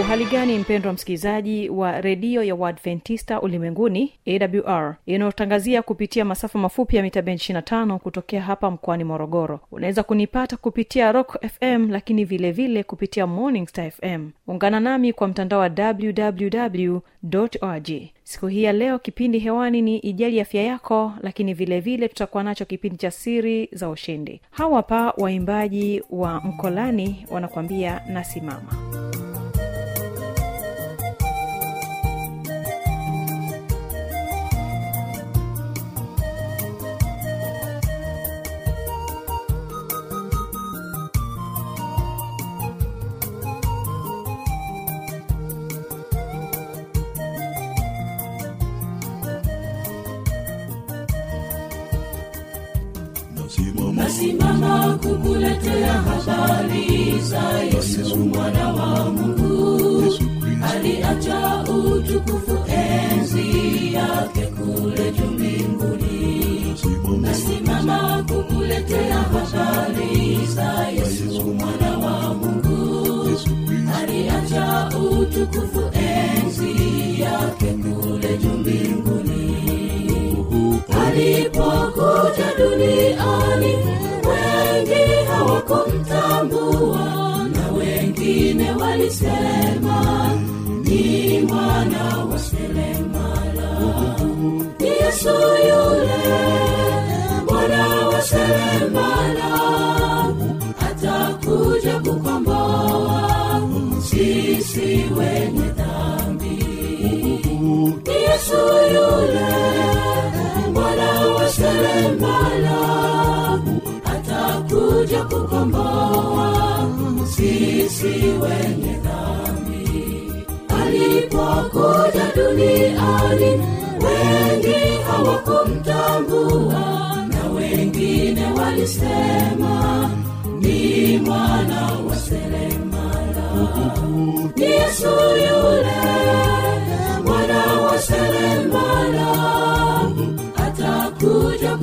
uhali gani mpendwa msikilizaji wa redio ya uadventista ulimwenguni awr inayotangazia kupitia masafa mafupi ya mita bendi 25 kutokea hapa mkoani morogoro? Unaweza kunipata kupitia rock fm lakini vilevile vile kupitia morning star fm ungana nami kwa mtandao wa www org siku hii ya leo kipindi hewani ni ijali afya yako lakini vilevile vile tutakuwa nacho kipindi cha siri za ushindi. Hawa hapa waimbaji wa mkolani wanakwambia nasimama nasimama kukuletea habari za yesu mwana wa mungu. Aliacha utukufu enzi yake kule juu mbinguni. Nasimama kukuletea habari za yesu mwana wa mungu. Aliacha utukufu enzi yake kule juu mbinguni. Alipokuja duniani. Wengi hawakumtambua na wengine walisema ni mwana wa selemala. Yesu yule mwana wa selemala atakuja kukomboa sisi wenye dhambi. Yesu yule seremala atakuja kukomboa sisi wenye dhambi. Alipokuja duniani wengi hawakumtambua na wengine walisema ni mwana wa seremala. Yesu yule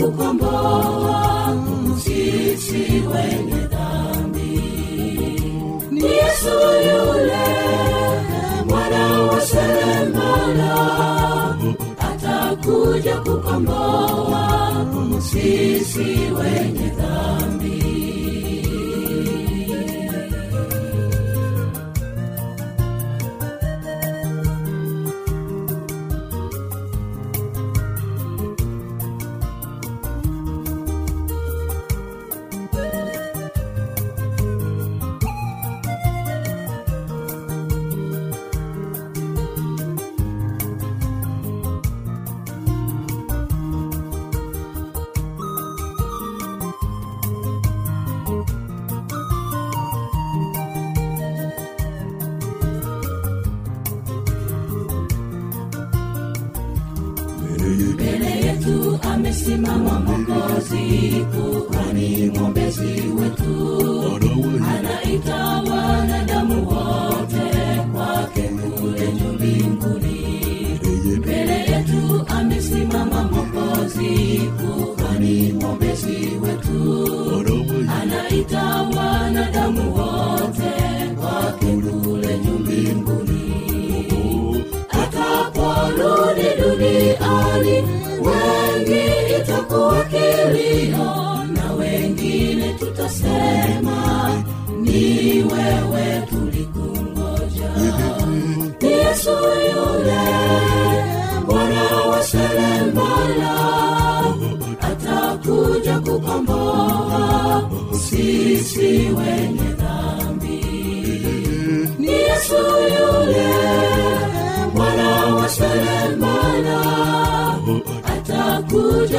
atakuja kukomboa sisi wenye dhambi. Ni yesu yule mwana wa seremala atakuja kukomboa sisi wenye dhambi wengi itakuwa kilio na wengine tutasema ni wewe tulikungoja. Yesu yule bwana wa seremala atakuja kukomboa. Sisiwe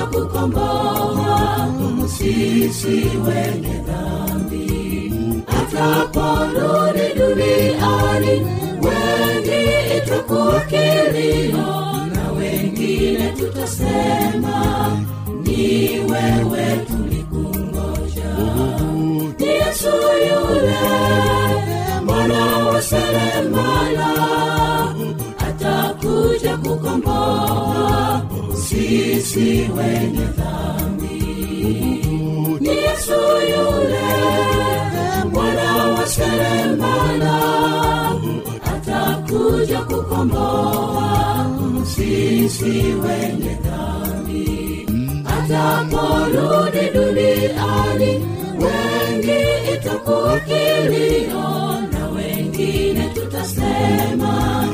atakuja kukomboa sisi wenye dhambi. Ataporudi duniani wengi itakuwa kilio na wengine tutasema ni wewe tulikungoja. Ni yesu yule mwana wa seremala atakuja kukomboa sisi wenye dhambi. Ni yesu yule mwana wa seremala. Atakuja kukomboa sisi wenye dhambi. Ataporudi duniani wengi itakuwa kilio na wengine tutasema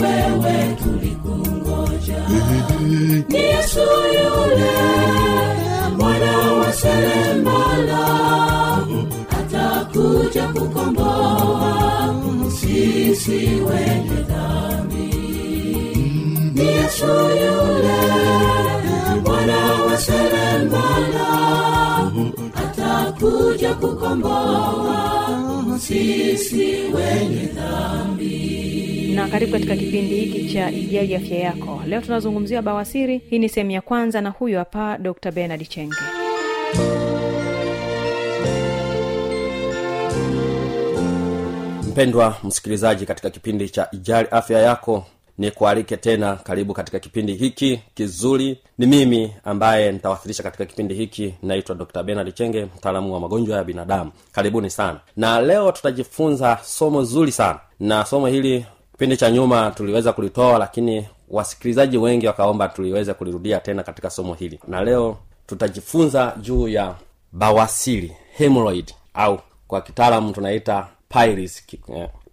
wewe tulikungoja. Ni yesu yule mwana wa seremala atakuja kukomboa sisi wenye dhambi. Ni yesu yule mwana wa seremala atakuja kukomboa sisi wenye dhambi na karibu katika kipindi hiki cha ijali afya yako. Leo tunazungumzia bawasiri. Hii ni sehemu ya kwanza na huyu hapa dr benard chenge. Mpendwa msikilizaji katika kipindi cha ijali afya yako ni kualike tena karibu katika kipindi hiki kizuri. Ni mimi ambaye nitawasilisha katika kipindi hiki naitwa dr benard chenge mtaalamu wa magonjwa ya binadamu. Karibuni sana. Na leo tutajifunza somo zuri sana. Na somo hili kipindi cha nyuma tuliweza kulitoa lakini wasikilizaji wengi wakaomba tuliweze kulirudia tena katika somo hili na leo tutajifunza juu ya bawasili hemoroid au kwa kitaalamu tunaita pylorus.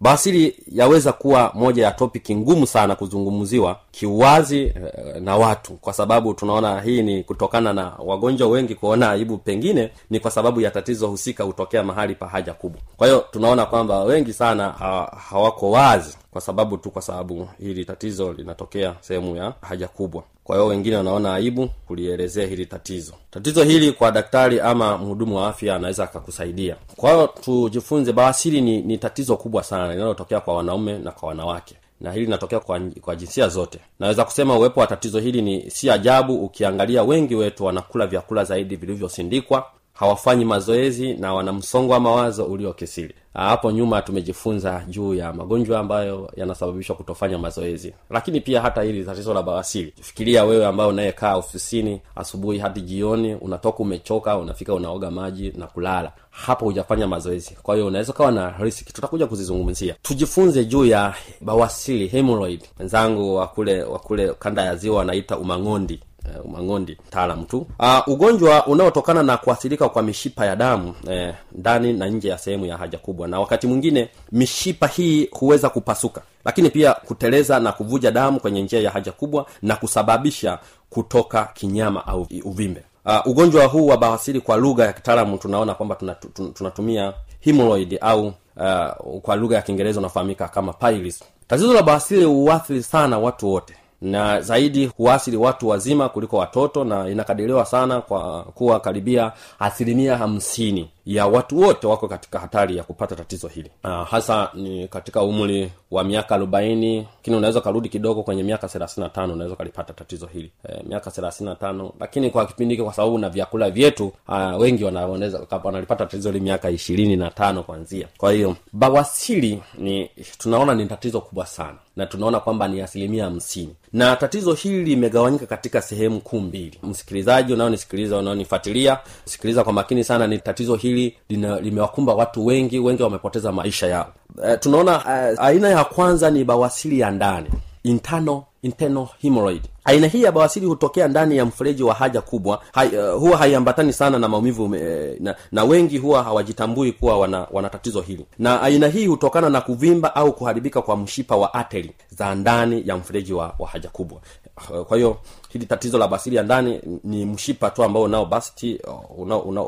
Bawasiri yaweza kuwa moja ya topiki ngumu sana kuzungumziwa kiwazi eh, na watu kwa sababu tunaona hii ni kutokana na wagonjwa wengi kuona aibu pengine ni kwa sababu ya tatizo husika hutokea mahali pa haja kubwa. Kwa hiyo tunaona kwamba wengi sana ha, hawako wazi kwa sababu tu kwa sababu hili tatizo linatokea sehemu ya haja kubwa kwa hiyo wengine wanaona aibu kulielezea hili tatizo. Tatizo hili kwa daktari ama mhudumu wa afya anaweza akakusaidia. Kwa hiyo tujifunze bawasiri ni, ni tatizo kubwa sana linalotokea kwa wanaume na kwa wanawake. Na hili linatokea kwa, kwa jinsia zote. Naweza kusema uwepo wa tatizo hili ni si ajabu ukiangalia wengi wetu wanakula vyakula zaidi vilivyosindikwa hawafanyi mazoezi na wana msongo wa mawazo uliokisiri hapo nyuma tumejifunza juu ya magonjwa ambayo yanasababishwa kutofanya mazoezi. Lakini pia hata hili tatizo la bawasili fikiria wewe ambayo unayekaa ofisini asubuhi hadi jioni unatoka umechoka unafika unaoga maji na kulala. Hapo hujafanya mazoezi. Kwa hiyo unaweza ukawa na riski. Tutakuja kuzizungumzia. Tujifunze juu ya bawasili hemoroid wenzangu wakule wakule kanda ya ziwa wanaita umang'ondi uh, Mang'ondi taalam tu. Uh, ugonjwa unaotokana na kuathirika kwa mishipa ya damu eh, ndani na nje ya sehemu ya haja kubwa. Na wakati mwingine mishipa hii huweza kupasuka lakini pia kuteleza na kuvuja damu kwenye njia ya haja kubwa na kusababisha kutoka kinyama au uvimbe. Uh, ugonjwa huu wa bawasiri kwa lugha ya kitaalamu tunaona kwamba tunatu- tunatumia hemorrhoid au uh, kwa lugha ya kiingereza unafahamika kama pylorus tatizo la bawasiri huathiri sana watu wote na zaidi huasili watu wazima kuliko watoto na inakadiriwa sana kwa kuwa karibia asilimia hamsini ya watu wote wako katika hatari ya kupata tatizo hili. Uh, hasa ni katika umri wa miaka arobaini lakini unaweza ukarudi kidogo kwenye miaka thelathini tano unaweza ukalipata tatizo hili. E, miaka thelathini tano lakini kwa kipindi hiki kwa sababu na vyakula vyetu uh, wengi wanalipata tatizo hili miaka ishirini na tano kwanzia kwa hiyo bawasiri ni tunaona ni tatizo kubwa sana na tunaona kwamba ni asilimia hamsini. Na tatizo hili limegawanyika katika sehemu kuu mbili. Msikilizaji unaonisikiliza unaonifuatilia sikiliza kwa makini sana ni tatizo hili lina, limewakumba watu wengi wengi wamepoteza maisha yao. E, tunaona e, aina ya kwanza ni bawasili ya ndani internal internal hemorrhoid. Aina hii ya bawasiri hutokea ndani ya mfereji wa haja kubwa. Hai, uh, huwa haiambatani sana na maumivu uh, na, na wengi huwa hawajitambui kuwa wana, wana tatizo hili. Na aina hii hutokana na kuvimba au kuharibika kwa mshipa wa ateri za ndani ya mfereji wa, wa haja kubwa. Kwa hiyo hili tatizo la basiri ya ndani ni mshipa tu ambao unao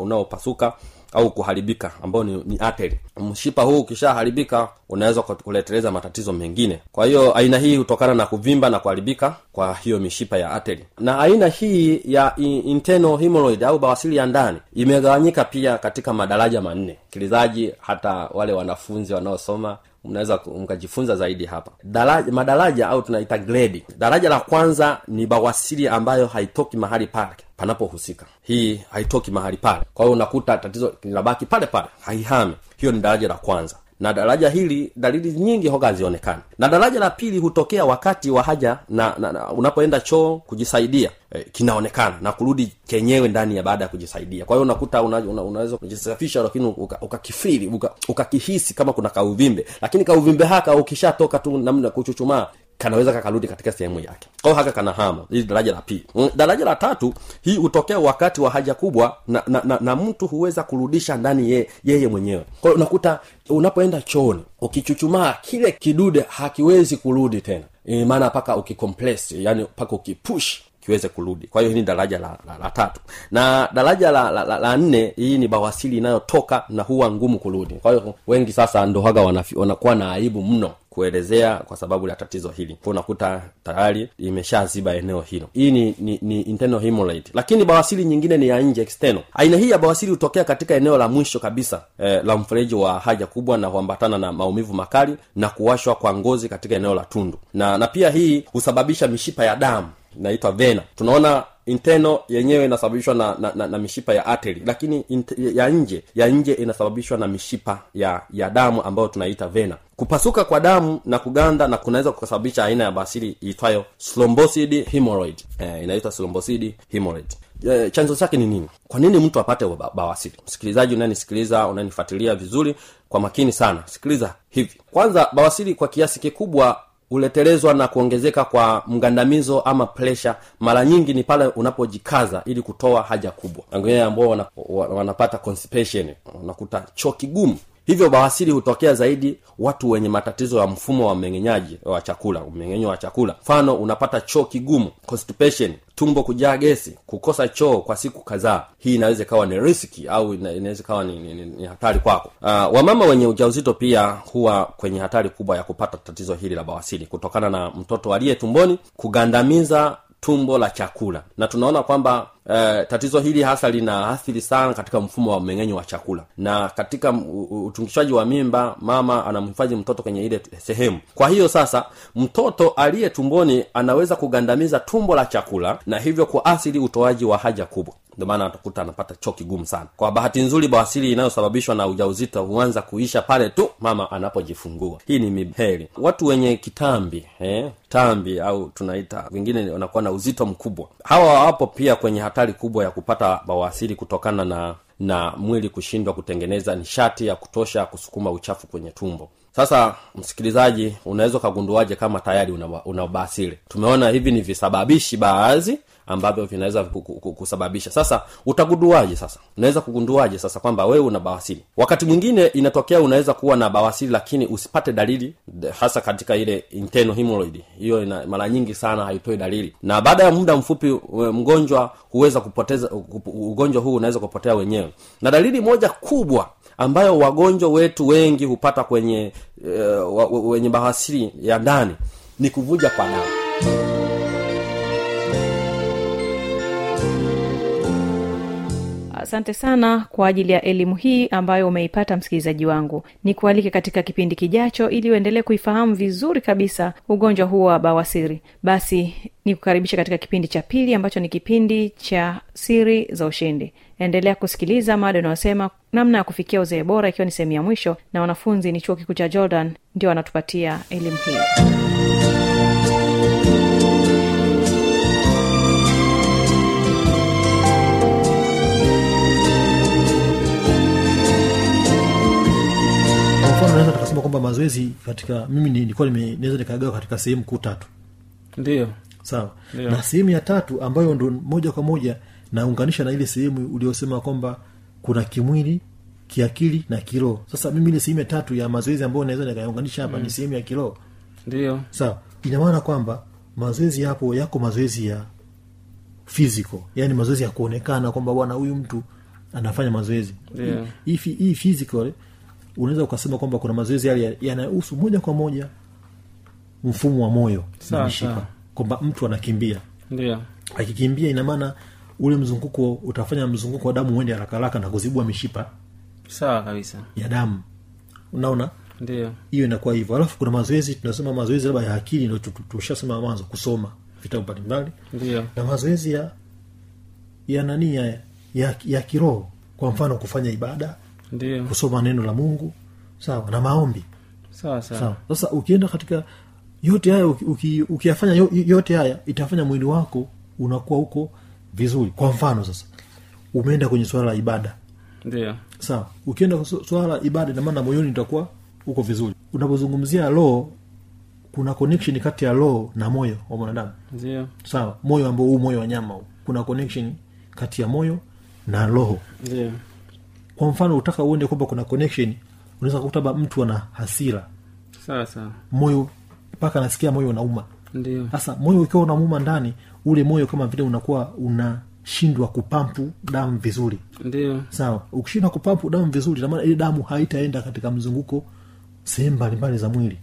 unaopasuka una, una au kuharibika ambao ni, ni ateri mshipa huu ukishaharibika unaweza kuleteleza matatizo mengine. Kwa hiyo aina hii hutokana na kuvimba na kuharibika kwa hiyo mishipa ya ateri na aina hii ya internal hemorrhoid au bawasili ya ndani imegawanyika pia katika madaraja manne. Kilizaji hata wale wanafunzi wanaosoma mnaweza mkajifunza zaidi hapa. Daraja, madaraja au tunaita gredi. Daraja la kwanza ni bawasiri ambayo haitoki mahali pale panapohusika. Hii haitoki mahali pale. Kwa hiyo unakuta tatizo linabaki pale pale. Haihame hiyo ni daraja la kwanza na daraja hili dalili nyingi hoga hazionekani. Na daraja la pili hutokea wakati wa haja na, na, na unapoenda choo kujisaidia. E, kinaonekana na kurudi chenyewe ndani ya baada ya kujisaidia. Kwa hiyo unakuta una, una, unaweza kujisafisha lakini ukakifiri uka, uka ukakihisi kama kuna kauvimbe. Lakini kauvimbe haka ukishatoka tu namna kuchuchumaa kanaweza kakarudi katika sehemu yake. Kwao haka kana hama. Hili daraja la pili. Mm, daraja la tatu hii hutokea wakati wa haja kubwa na, na, na, na mtu huweza kurudisha ndani ye, yeye mwenyewe. Kwao unakuta unapoenda chooni ukichuchumaa kile kidude hakiwezi kurudi tena. E, maana mpaka ukicompress yani mpaka ukipush kiweze kurudi. Kwa hiyo ni daraja la, la, la tatu. Na daraja la, la, la, la nne hii ni bawasili inayotoka na huwa ngumu kurudi. Kwa hiyo wengi sasa ndohaga wanakuwa na aibu mno kuelezea kwa sababu la tatizo hili. Kwa unakuta tayari imeshaziba eneo hilo. Hii ni, ni, ni internal hemorrhoid. Lakini bawasili nyingine ni ya nje external. Aina hii ya bawasili hutokea katika eneo la mwisho kabisa eh, la mfereji wa haja kubwa na huambatana na maumivu makali na kuwashwa kwa ngozi katika eneo la tundu. Na na pia hii husababisha mishipa ya damu inaitwa vena. Tunaona inteno yenyewe inasababishwa na, na, na, na mishipa ya ateri lakini inte, ya nje ya nje inasababishwa na mishipa ya ya damu ambayo tunaita vena. Kupasuka kwa damu na kuganda na kunaweza kusababisha aina ya basili iitwayo slombosid hemorrhoid. Eh, inaitwa slombosid hemorrhoid. Eh, chanzo chake ni nini? Kwa nini mtu apate ba- bawasili msikilizaji unanisikiliza unanifuatilia vizuri kwa makini sana sikiliza hivi. Kwanza bawasili kwa kiasi kikubwa huletelezwa na kuongezeka kwa mgandamizo ama presha mara nyingi ni pale unapojikaza ili kutoa haja kubwa. Wengine ambao wanapata constipation unakuta choo kigumu hivyo bawasili hutokea zaidi watu wenye matatizo ya mfumo wa mmeng'enyaji wa chakula mmeng'enyo wa chakula. Mfano unapata choo kigumu constipation tumbo kujaa gesi kukosa choo kwa siku kadhaa. Hii inaweza ikawa ni riski au ina- inaweza ikawa ni, ni, ni, ni hatari kwako. Uh, wamama wenye ujauzito pia huwa kwenye hatari kubwa ya kupata tatizo hili la bawasili kutokana na mtoto aliye tumboni kugandamiza tumbo la chakula. Na tunaona kwamba eh, tatizo hili hasa lina athiri sana katika mfumo wa mmeng'enyo wa chakula. Na katika m- u- u- utungishaji wa mimba mama anamhifadhi mtoto kwenye ile sehemu. Kwa hiyo sasa mtoto aliye tumboni anaweza kugandamiza tumbo la chakula na hivyo kuathiri utoaji wa haja kubwa. Ndio maana atakuta anapata choo kigumu sana. Kwa bahati nzuri bawasili inayosababishwa na ujauzito huanza kuisha pale tu mama anapojifungua. Hii ni mibheri watu wenye kitambi eh? tambi au tunaita wengine wanakuwa na uzito mkubwa. Hawa wapo pia kwenye hatari kubwa ya kupata bawasiri kutokana na na mwili kushindwa kutengeneza nishati ya kutosha kusukuma uchafu kwenye tumbo sasa msikilizaji unaweza ukagunduaje kama tayari una, una tumeona hivi ni visababishi baadhi ambavyo vinaweza ku- ku- ku- kusababisha. Sasa utagunduaje sasa? Unaweza kugunduaje sasa kwamba wewe una bawasili wakati mwingine inatokea unaweza kuwa na bawasili lakini usipate dalili hasa katika ile internal hiyo mara nyingi sana haitoi dalili. Na baada ya muda mfupi mgonjwa huweza kupoteza ugonjwa huu unaweza kupotea wenyewe. Na dalili moja kubwa ambayo wagonjwa wetu wengi hupata kwenye uh, wenye bahasiri ya ndani ni kuvuja kwa damu. Asante sana kwa ajili ya elimu hii ambayo umeipata msikilizaji wangu. Ni kualike katika kipindi kijacho ili uendelee kuifahamu vizuri kabisa ugonjwa huo wa bawasiri. Basi ni katika kipindi cha pili ambacho ni kipindi cha siri za ushindi endelea kusikiliza mada unayosema namna ya kufikia uzee bora ikiwa ni sehemu ya mwisho na wanafunzi ni chuo kikuu cha jordan ndio wanatupatia elimu hii. Kwa naweza tukasema kwamba mazoezi katika mimi nilikuwa naweza nikagawa katika sehemu kuu tatu. Ndio. Sawa. Na sehemu ya tatu ambayo ndo moja kwa moja naunganisha na ile sehemu uliosema kwamba kuna kimwili kiakili na kiroho. Sasa mimi ile sehemu ya tatu ya mazoezi ambayo naweza nikaunganisha hapa ni sehemu ya kiroho. Ndio. Sawa. Ina maana kwamba mazoezi yapo yako mazoezi ya physical. Yani mazoezi ya kuonekana kwamba bwana huyu mtu anafanya mazoezi. Hii hii physical unaweza ukasema kwamba kuna mazoezi yale yanayohusu moja kwa moja mfumo wa moyo na mishipa kwamba mtu anakimbia. Ndio. Akikimbia ina maana ule mzunguko utafanya mzunguko wa damu uende haraka haraka na kuzibua mishipa sawa kabisa. ya damu. Unaona? Ndio. Hiyo inakuwa hivyo. Alafu kuna mazoezi tunasema mazoezi labda ya akili tu- tushasema mwanzo kusoma vitabu mbalimbali. Na mazoezi ya ya nani ya, ya, ya kiroho. Kwa mfano kufanya ibada ndio. kusoma neno la mungu. Sawa na maombi. Sawa sawa. Sasa ukienda katika yote haya uki- uki- yote haya itafanya mwili wako unakuwa huko vizuri. Kwa mfano sasa umeenda kwenye swala la ibada. Ndio. Sawa. Ukienda swala la ibada inamaana moyoni utakuwa uko vizuri. Unapozungumzia roho kuna connection kati ya roho na moyo wa mwanadamu. Ndio. Sawa. Moyo ambao huu moyo wa nyama huu. kuna connection kati ya moyo na roho. Ndio. Kwa mfano utaka uende kwamba kuna connection unaweza kukuta mtu ana hasira. Sawa sawa. Moyo mpaka anasikia moyo unauma. Ndio. Sasa moyo ukiwa unamuuma ndani ule moyo kama vile unakuwa unashindwa kupampu damu vizuri. Ndio. Sawa. Ukishindwa kupampu damu vizuri namaana ile damu haitaenda katika mzunguko sehemu mbalimbali za mwili.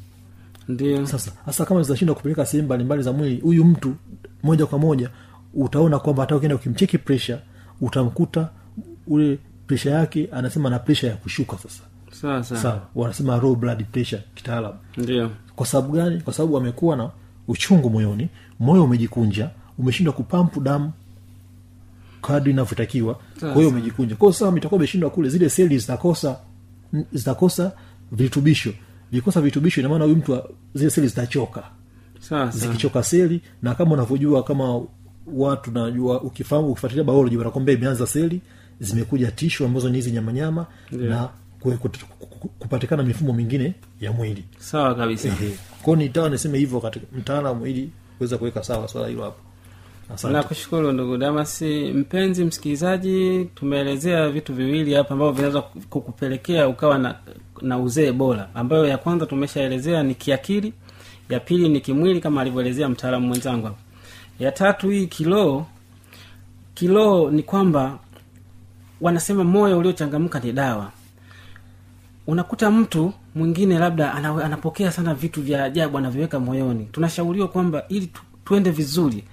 Ndio. Sasa hasa kama zinashindwa kupeleka sehemu mbalimbali za mwili huyu mtu moja kwa moja utaona kwamba hata ukienda ukimcheki presha utamkuta ule presha yake anasema na presha ya kushuka sasa. Sawa wanasema low blood pressure kitaalamu. Ndio. Kwa sababu gani? Kwa sababu amekuwa na uchungu moyoni moyo umejikunja umeshindwa kupampu damu kadri inavyotakiwa kwa hiyo umejikunja. Kwao sawa itakuwa imeshindwa kule zile seli zitakosa zitakosa virutubisho. Vikosa virutubisho inamaana huyu mtu zile seli zitachoka. Zikichoka seli na kama unavyojua kama watu najua ukifahamu ukifuatilia biology wanakwambia imeanza seli zimekuja tishu ambazo ni hizi nyamanyama na kue- kut- kupatikana mifumo mingine ya mwili. Sawa kabisa. Kwao nitawa niseme hivyo katika mtaalamu ili kuweza kuweka sawa swala hilo hapo nakushukuru ndugu damasi. Mpenzi msikilizaji tumeelezea vitu viwili hapa ambavyo vinaweza kukupelekea ukawa na, na uzee bora. Ambayo ya kwanza tumeshaelezea ni kiakili ya pili ni kimwili kama alivyoelezea mtaalamu mwenzangu hapo. ya tatu hii kiloo kiloo ni kwamba wanasema moyo uliochangamka ni dawa. Unakuta mtu mwingine labda anapokea sana vitu vya ajabu anaviweka moyoni. Tunashauriwa kwamba ili tu, tuende vizuri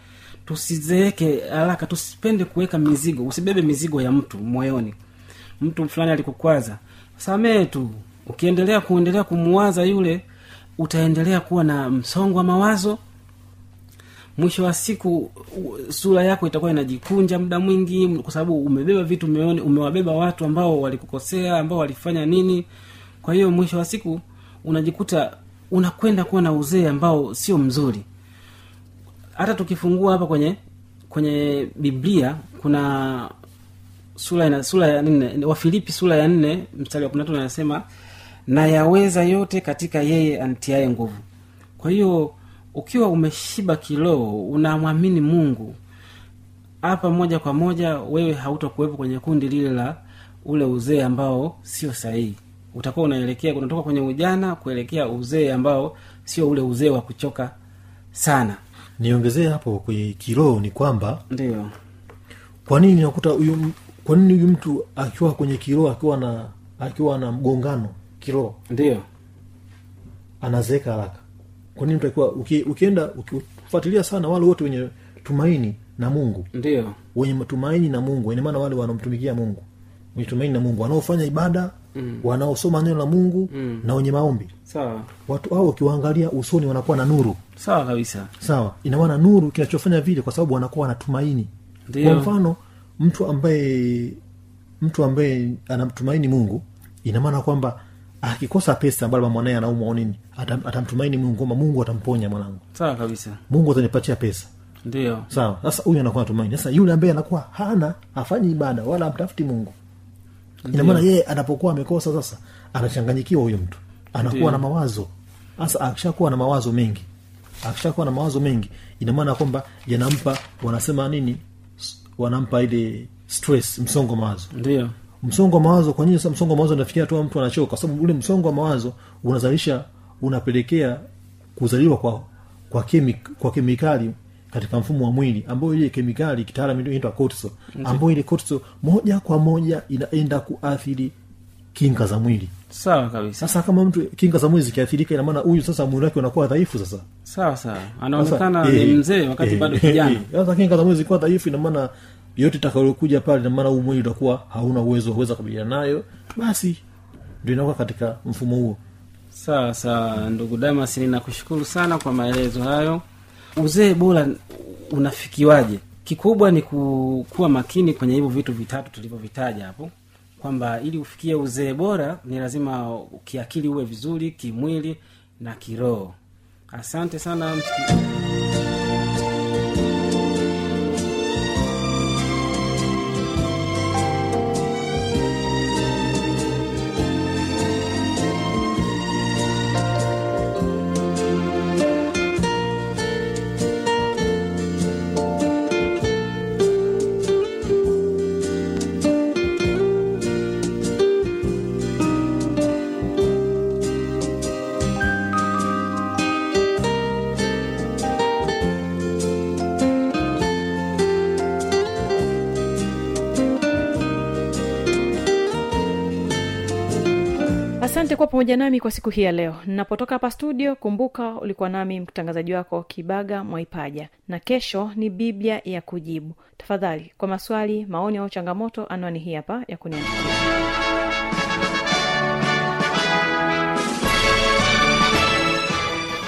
tusizeeke haraka tusipende kuweka mizigo. Usibebe mizigo ya mtu moyoni. Mtu fulani alikukwaza. Samehe tu. Ukiendelea kuendelea kumuwaza yule utaendelea kuwa na msongo wa mawazo. Mwisho wa siku sura yako itakuwa inajikunja muda mwingi kwa sababu umebeba vitu moyoni umewabeba watu ambao walikukosea ambao walifanya nini. Kwa hiyo mwisho wa siku unajikuta unakwenda kuwa na uzee ambao sio mzuri hata tukifungua hapa kwenye kwenye biblia kuna sura ina, sura ya nne wafilipi sura ya nne mstari wa kunatu anasema na yote katika yeye antiaye nguvu. Kwa hiyo ukiwa umeshiba kiloo unamwamini mungu hapa moja kwa moja wewe hautakuwepo kwenye kundi lile la ule uzee ambao sio sahihi. Utakuwa unaelekea unatoka kwenye ujana kuelekea uzee ambao sio ule uzee wa kuchoka sana niongezee hapo kiroho ni kwamba ndio. kwa nini nakuta huyu kwa nini huyu mtu akiwa kwenye kiroho akiwa na akiwa na mgongano kiroho? Ndio. Anazeeka haraka. Kwa nini mtu akiwa uki, ukienda ukifuatilia sana wale wote wenye tumaini na mungu. Ndio. Wenye matumaini na mungu ina maana wale wanaomtumikia mungu. Wenye tumaini na mungu wanaofanya ibada mm. wanaosoma neno la mungu mm. na wenye maombi. Sawa. Watu hao ukiwaangalia usoni wanakuwa na nuru. Sawa kabisa. Sawa. Ina maana nuru kinachofanya vile kwa sababu wanakuwa wanatumaini kwa mfano mtu ambaye mtu ambaye anamtumaini mungu ina maana kwamba akikosa pesa ambayo mwanaye anaumwa au nini atam, atamtumaini mungu kwamba mungu atamponya mwanangu. Sawa kabisa. Mungu atanipatia pesa. Ndio. Sawa. Sasa huyu anakuwa natumaini sasa yule ambaye anakuwa hana hafanyi ibada wala amtafuti mungu ina maana yeye anapokuwa amekosa sasa anachanganyikiwa huyu mtu. Anakuwa na mawazo. Sasa akishakuwa na mawazo mengi akishakuwa na mawazo mengi ina maana kwamba yanampa wanasema nini? Wanampa ile stress msongo wa mawazo. Ndio. Msongo wa mawazo kwa nini sasa msongo wa mawazo unafikia tu mtu anachoka? Kwa sababu ule msongo wa mawazo unazalisha unapelekea kuzaliwa kwa kwa, kemi, kwa kemikali katika mfumo wa mwili ambayo ile kemikali kitaalam inaitwa cortisol ambayo ile cortisol moja kwa moja inaenda kuathiri kinga za mwili. Sawa kabisa. Sasa kama mtu kinga za mwili zikiathirika ina maana huyu sasa mwili wake unakuwa dhaifu sasa. Sawa sawa. Anaonekana eh, ni mzee wakati eh, bado eh, kijana. eh, sasa kinga za mwili zikiwa dhaifu ina maana yote takalokuja pale ina maana huu mwili utakuwa hauna uwezo wa kuweza kabiliana nayo basi ndio inakuwa katika mfumo huo. Sawa sawa. Ndugu damas ninakushukuru sana kwa maelezo hayo uzee bora unafikiwaje? Kikubwa ni ku, kuwa makini kwenye hivyo vitu vitatu tulivyovitaja hapo kwamba ili ufikie uzee bora ni lazima kiakili uwe vizuri kimwili na kiroho. Asante sana msiki... kuwa pamoja nami kwa siku hii ya leo. Ninapotoka hapa studio kumbuka ulikuwa nami mtangazaji wako kibaga mwaipaja. Na kesho ni biblia ya kujibu. Tafadhali kwa maswali maoni au changamoto anwani hii hapa ya kuniandikia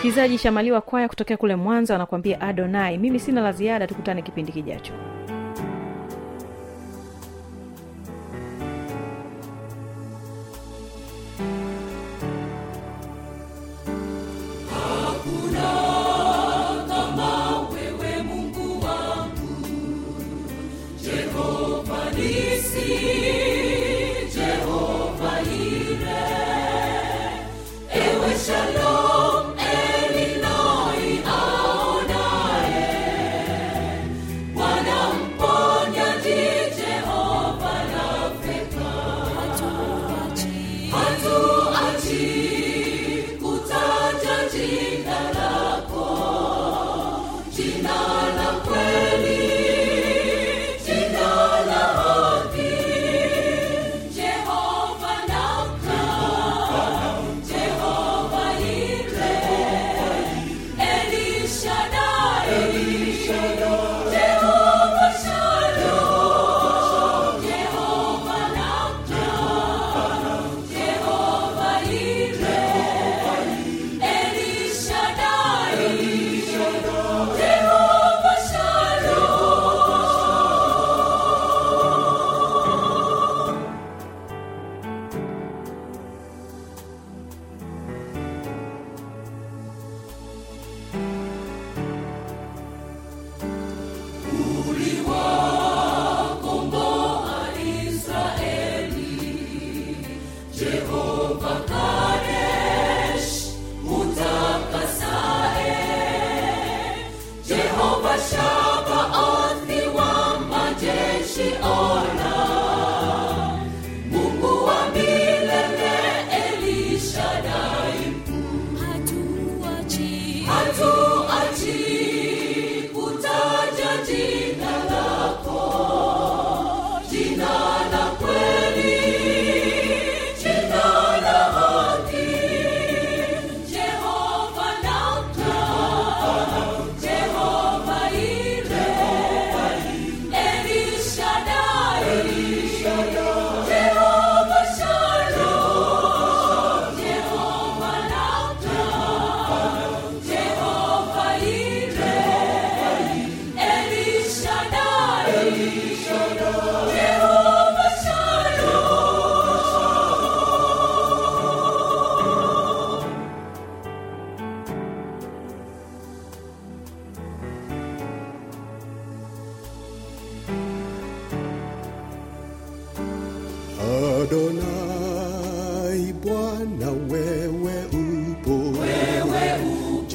msikilizaji shamaliwa kwaya kutokea kule mwanza wanakuambia adonai mimi sina la ziada tukutane kipindi kijacho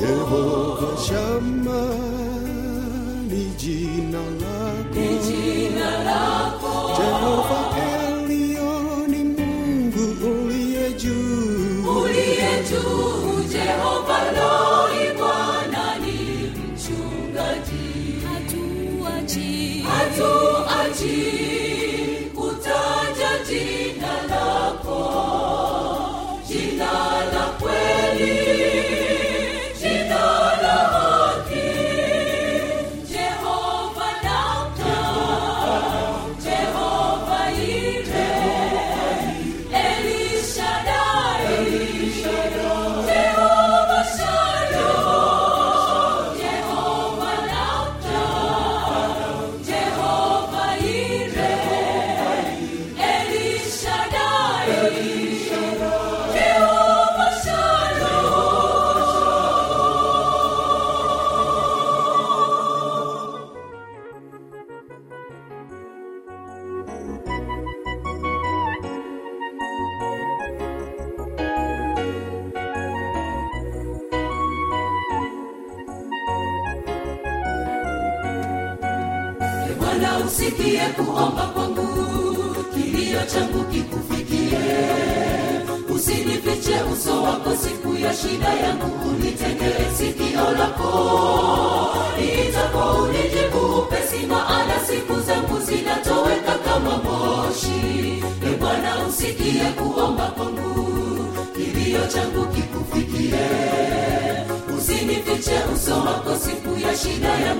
jehova shama ni jina lako. Jehova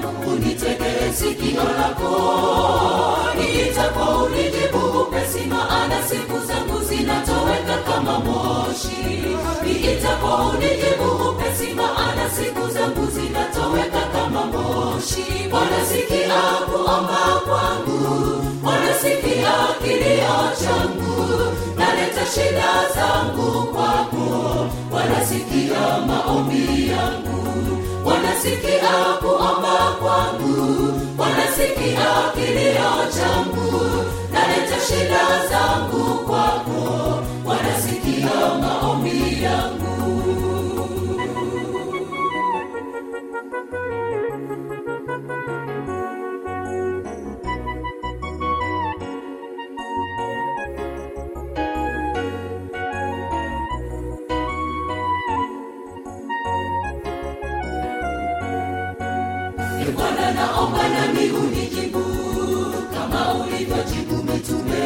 yangu unitegee sikio lako niitapo unijibu upesi maana siku zangu zinatoweka kama moshi. Niitapo unijibu upesi maana siku zangu zinatoweka kama moshi. Wanasikia kuomba kwangu wanasikia kilio changu. Naleta shida zangu kwako wanasikia maombi yangu wanasikia kuomba kwangu wanasikia kilio changu naleta shida zangu kwako wanasikia maombi yangu. Ee Bwana naomba nami unijibu kama ulivyojibu mitume.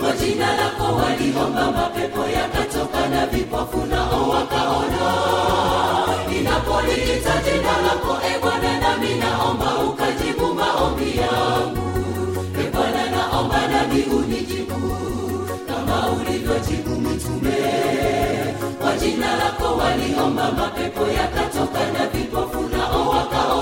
Kwa jina lako waliomba mapepo yakatoka na vipofu nao wakaona. Ninapoliita jina lako e Bwana, nami naomba ukajibu maombi yangu. E Bwana naomba nami unijibu kama ulivyojibu mitume kwa jina lako waliomba mapepo yakatoka na vipofu nao